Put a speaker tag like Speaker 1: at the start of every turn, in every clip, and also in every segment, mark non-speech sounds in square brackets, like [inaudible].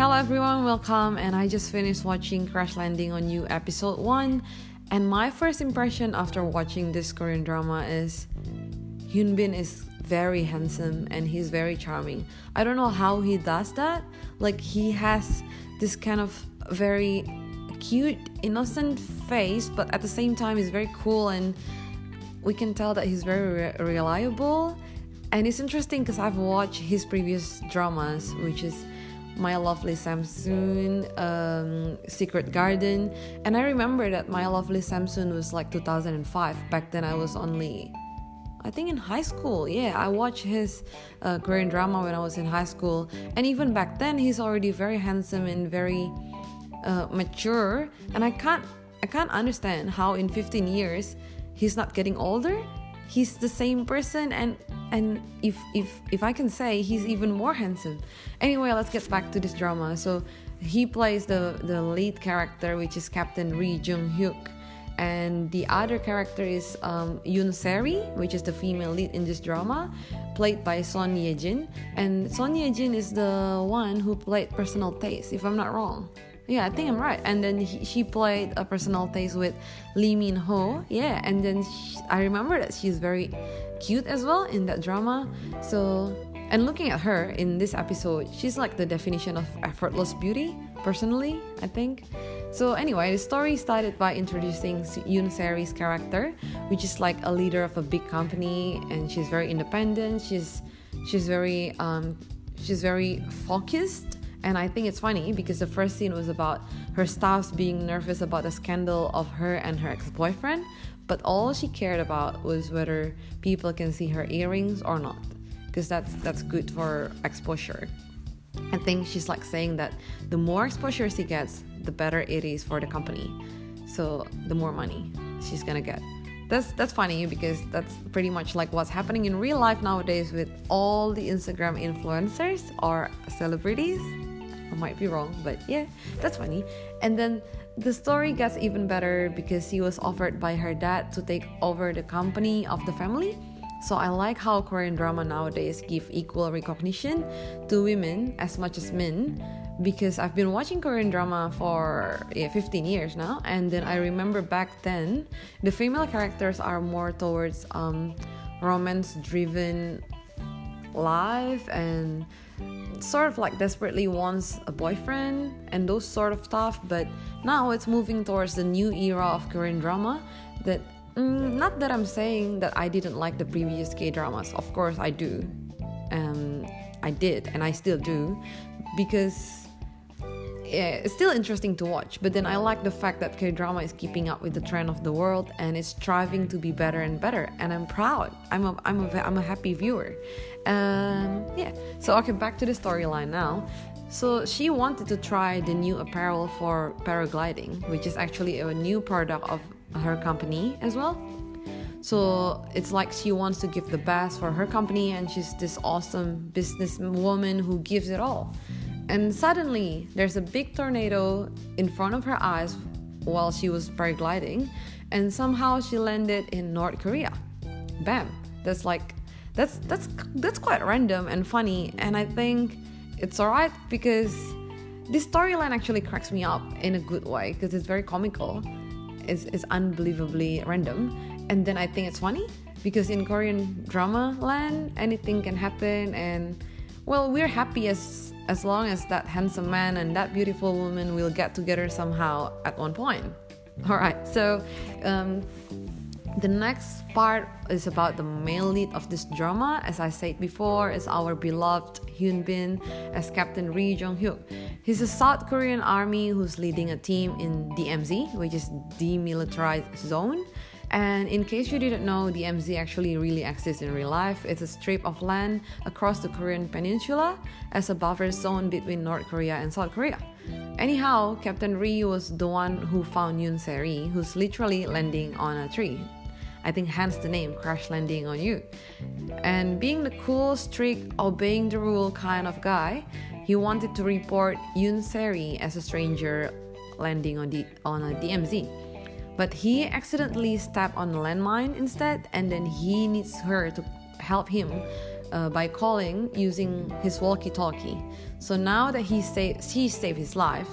Speaker 1: Hello everyone, welcome. And I just finished watching Crash Landing on You episode 1. And my first impression after watching this Korean drama is Hyun Bin is very handsome and he's very charming. I don't know how he does that. Like he has this kind of very cute, innocent face, but at the same time he's very cool and we can tell that he's very re- reliable. And it's interesting because I've watched his previous dramas, which is My Lovely Samsoon, um, Secret Garden, and I remember that My Lovely Samsoon was like 2005. Back then, I was only, I think, in high school. Yeah, I watched his uh, Korean drama when I was in high school, and even back then, he's already very handsome and very uh, mature. And I can't, I can't understand how in 15 years he's not getting older he's the same person and and if if if I can say he's even more handsome. Anyway, let's get back to this drama. So he plays the the lead character which is Captain Ri Jung Hyuk and the other character is um, Yoon Seri, which is the female lead in this drama, played by Son Ye Jin. And Son Ye Jin is the one who played Personal Taste, if I'm not wrong. Yeah, I think I'm right. And then he, she played a personal taste with Lee Min Ho. Yeah, and then she, I remember that she's very cute as well in that drama. So, and looking at her in this episode, she's like the definition of effortless beauty, personally, I think. So, anyway, the story started by introducing Yoon Seri's character, which is like a leader of a big company, and she's very independent. She's she's very um, she's very focused and I think it's funny because the first scene was about her staffs being nervous about the scandal of her and her ex boyfriend, but all she cared about was whether people can see her earrings or not, because that's, that's good for exposure. I think she's like saying that the more exposure she gets, the better it is for the company. So the more money she's gonna get. That's that's funny because that's pretty much like what's happening in real life nowadays with all the Instagram influencers or celebrities I might be wrong, but yeah, that's funny. And then the story gets even better because he was offered by her dad to take over the company of the family. So I like how Korean drama nowadays give equal recognition to women as much as men because I've been watching Korean drama for yeah, 15 years now and then I remember back then the female characters are more towards um, romance driven life and sort of like desperately wants a boyfriend and those sort of stuff but now it's moving towards the new era of korean drama that mm, not that i'm saying that i didn't like the previous k dramas of course i do. Um, i did and i still do because yeah, it's still interesting to watch, but then I like the fact that K drama is keeping up with the trend of the world and is striving to be better and better. And I'm proud. I'm a I'm a I'm a happy viewer. Um, yeah. So okay, back to the storyline now. So she wanted to try the new apparel for paragliding, which is actually a new product of her company as well. So it's like she wants to give the best for her company, and she's this awesome businesswoman who gives it all. And suddenly, there's a big tornado in front of her eyes while she was paragliding, and somehow she landed in North Korea. Bam! That's like that's that's that's quite random and funny, and I think it's alright because this storyline actually cracks me up in a good way because it's very comical. It's, it's unbelievably random, and then I think it's funny because in Korean drama land, anything can happen, and well, we're happy as as long as that handsome man and that beautiful woman will get together somehow at one point. All right, so um, the next part is about the male lead of this drama. As I said before, is our beloved Hyun Bin as Captain Ri Jong Hyuk. He's a South Korean army who's leading a team in DMZ, which is demilitarized zone. And in case you didn't know, the DMZ actually really exists in real life. It's a strip of land across the Korean peninsula as a buffer zone between North Korea and South Korea. Anyhow, Captain Ri was the one who found Yoon Seri, who's literally landing on a tree. I think hence the name Crash Landing on You. And being the cool, strict, obeying the rule kind of guy, he wanted to report Yoon Seri as a stranger landing on the on a DMZ. But he accidentally stepped on a landmine instead, and then he needs her to help him uh, by calling using his walkie-talkie. So now that he saved, he saved his life,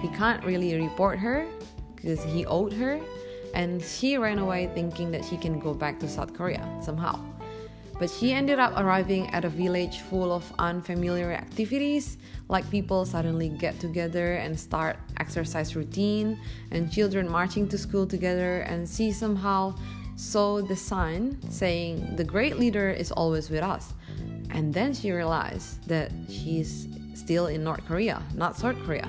Speaker 1: he can't really report her because he owed her, and she ran away thinking that he can go back to South Korea somehow. But she ended up arriving at a village full of unfamiliar activities, like people suddenly get together and start exercise routine, and children marching to school together, and she somehow saw the sign saying, The great leader is always with us. And then she realized that she's still in North Korea, not South Korea.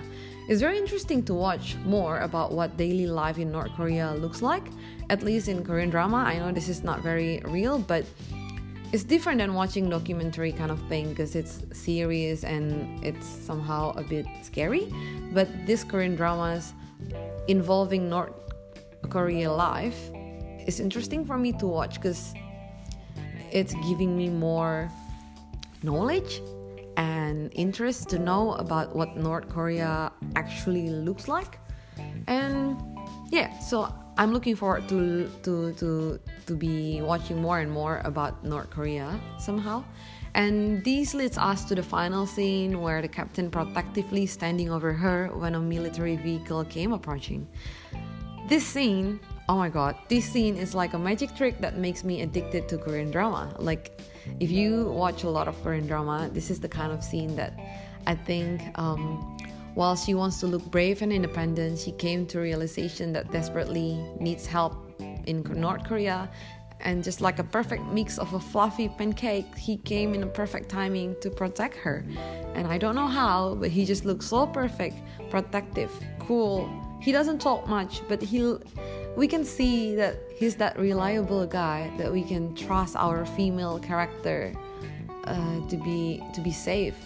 Speaker 1: It's very interesting to watch more about what daily life in North Korea looks like, at least in Korean drama. I know this is not very real, but it's different than watching documentary kind of thing because it's serious and it's somehow a bit scary. But this Korean dramas involving North Korea life is interesting for me to watch because it's giving me more knowledge and interest to know about what North Korea actually looks like. And yeah, so I'm looking forward to to to to be watching more and more about North Korea somehow. And this leads us to the final scene where the captain protectively standing over her when a military vehicle came approaching. This scene, oh my god, this scene is like a magic trick that makes me addicted to Korean drama. Like if you watch a lot of Korean drama, this is the kind of scene that I think um, while she wants to look brave and independent, she came to realization that desperately needs help in North Korea. And just like a perfect mix of a fluffy pancake, he came in a perfect timing to protect her. And I don't know how, but he just looks so perfect, protective, cool. He doesn't talk much, but he we can see that he's that reliable guy that we can trust our female character uh, to be to be safe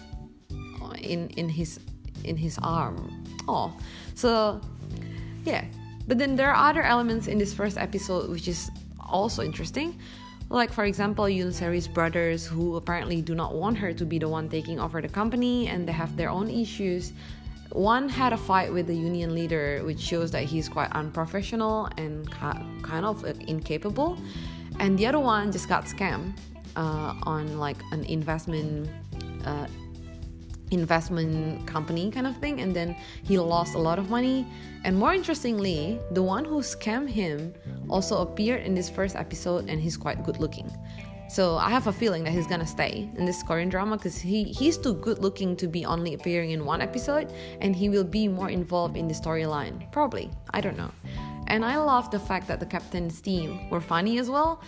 Speaker 1: in in his in his arm. Oh, so yeah. But then there are other elements in this first episode which is also interesting. Like for example, Yoon Seri's brothers who apparently do not want her to be the one taking over the company and they have their own issues one had a fight with the union leader, which shows that he's quite unprofessional and kind of incapable. And the other one just got scammed uh, on like an investment uh, investment company kind of thing and then he lost a lot of money and more interestingly the one who scammed him also appeared in this first episode and he's quite good looking so I have a feeling that he's gonna stay in this Korean drama because he, he's too good looking to be only appearing in one episode and he will be more involved in the storyline. Probably. I don't know. And I love the fact that the captain's team were funny as well.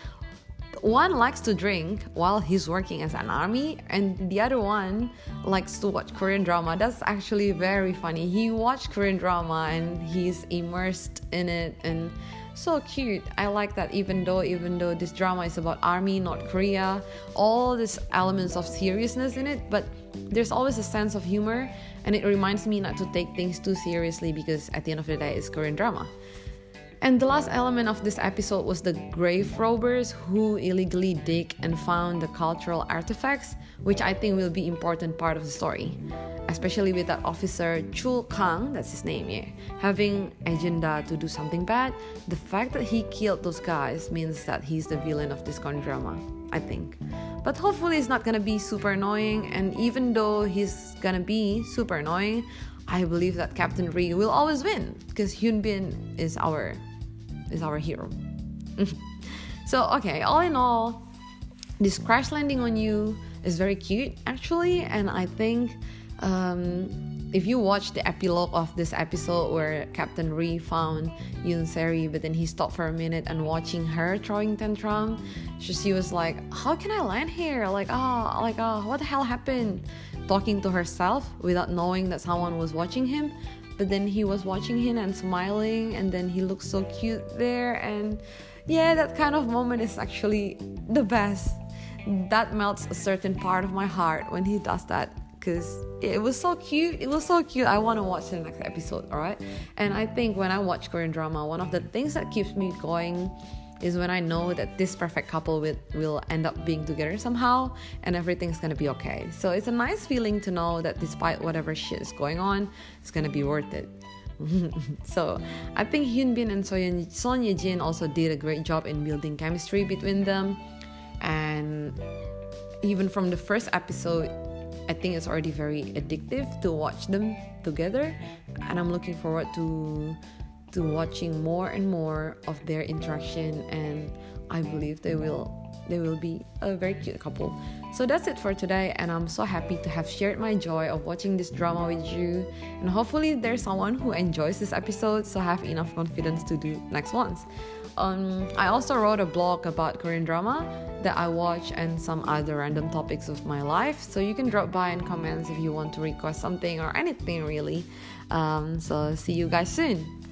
Speaker 1: One likes to drink while he's working as an army, and the other one likes to watch Korean drama. That's actually very funny. He watched Korean drama and he's immersed in it and so cute i like that even though even though this drama is about army north korea all these elements of seriousness in it but there's always a sense of humor and it reminds me not to take things too seriously because at the end of the day it's korean drama and the last element of this episode was the grave robbers who illegally dig and found the cultural artifacts, which I think will be important part of the story. Especially with that officer Chul Kang, that's his name here, having agenda to do something bad. The fact that he killed those guys means that he's the villain of this con drama, I think. But hopefully it's not gonna be super annoying, and even though he's gonna be super annoying, I believe that Captain Ri will always win because Hyun Bin is our is our hero. [laughs] so, okay, all in all, this crash landing on you is very cute actually, and I think um, if you watch the epilogue of this episode where Captain Ri found Yoon Seri, but then he stopped for a minute and watching her throwing tantrum, she, she was like, "How can I land here? Like, oh, like, oh, what the hell happened?" Talking to herself without knowing that someone was watching him but then he was watching him and smiling and then he looked so cute there and yeah that kind of moment is actually the best. That melts a certain part of my heart when he does that because it was so cute it was so cute. I want to watch the next episode all right and i think when i watch korean drama one of the things that keeps me going is when I know that this perfect couple will, will end up being together somehow and everything's gonna be okay. So it's a nice feeling to know that despite whatever shit is going on, it's gonna be worth it. [laughs] so I think Hyun Bin and Son Ye Jin also did a great job in building chemistry between them, and even from the first episode, I think it's already very addictive to watch them together, and I'm looking forward to to watching more and more of their interaction and I believe they will they will be a very cute couple. So that's it for today, and I'm so happy to have shared my joy of watching this drama with you. And hopefully, there's someone who enjoys this episode, so have enough confidence to do next ones. Um, I also wrote a blog about Korean drama that I watch and some other random topics of my life. So you can drop by and comments if you want to request something or anything really. Um, so see you guys soon.